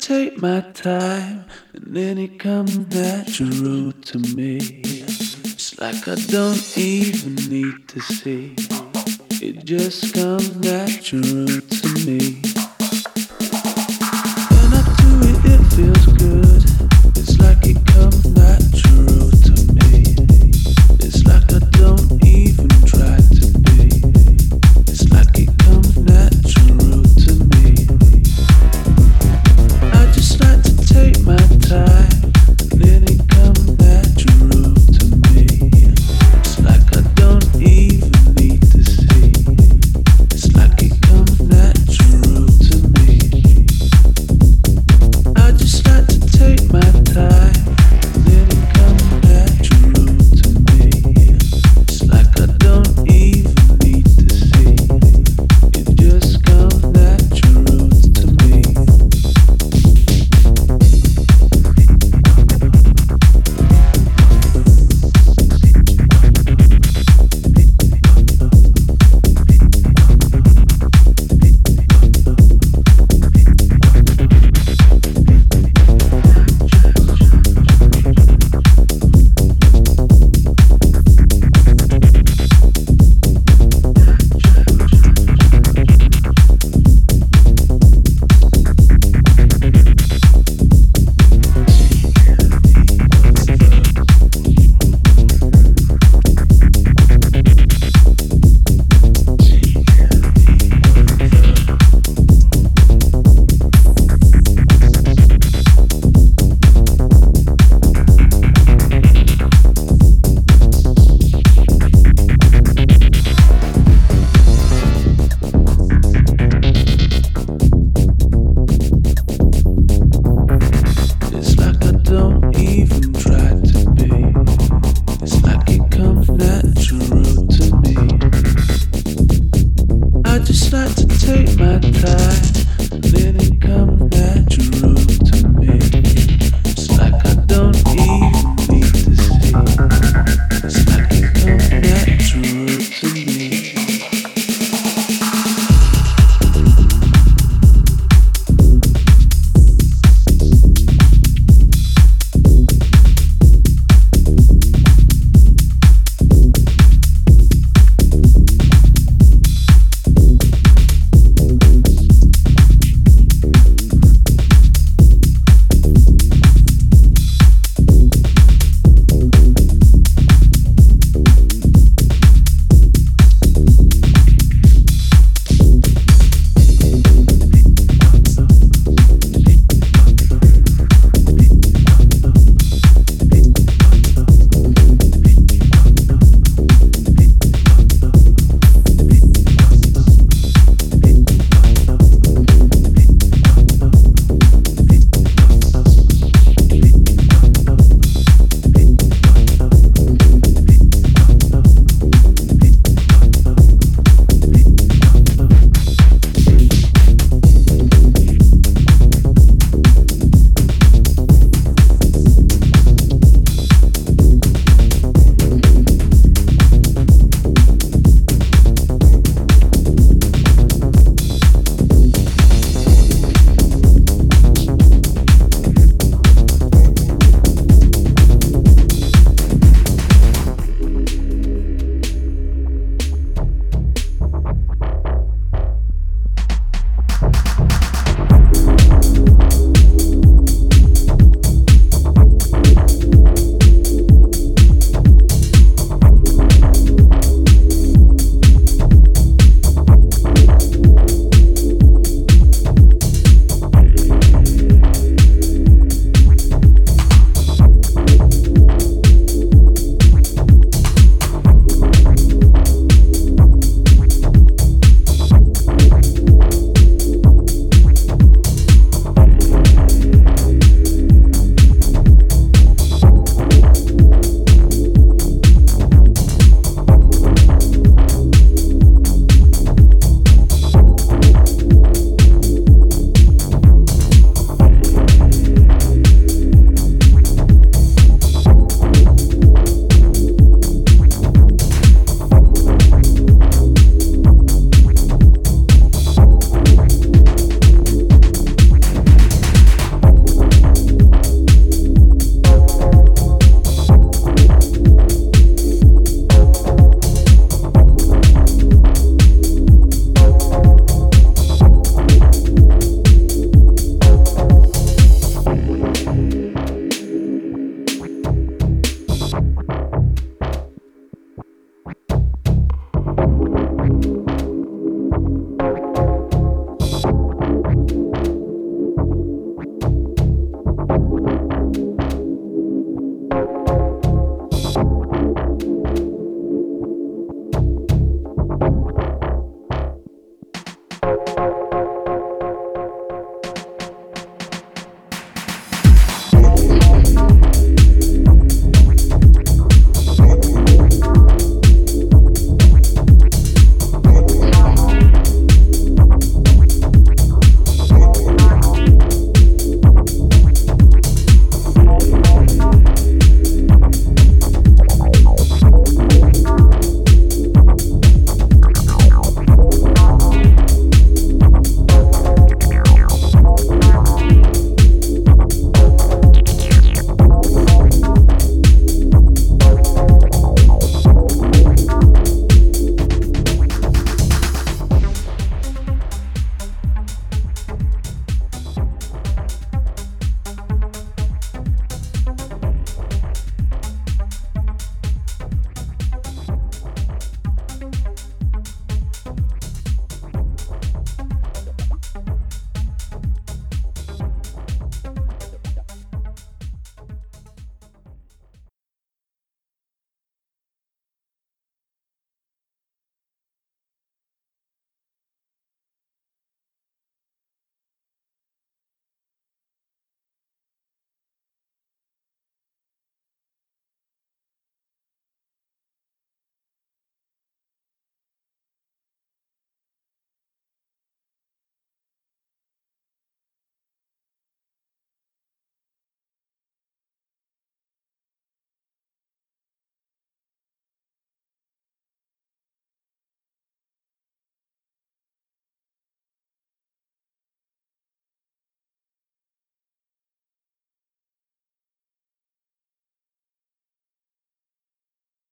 take my time, and then it comes natural to me. It's like I don't even need to see. It just comes natural to me.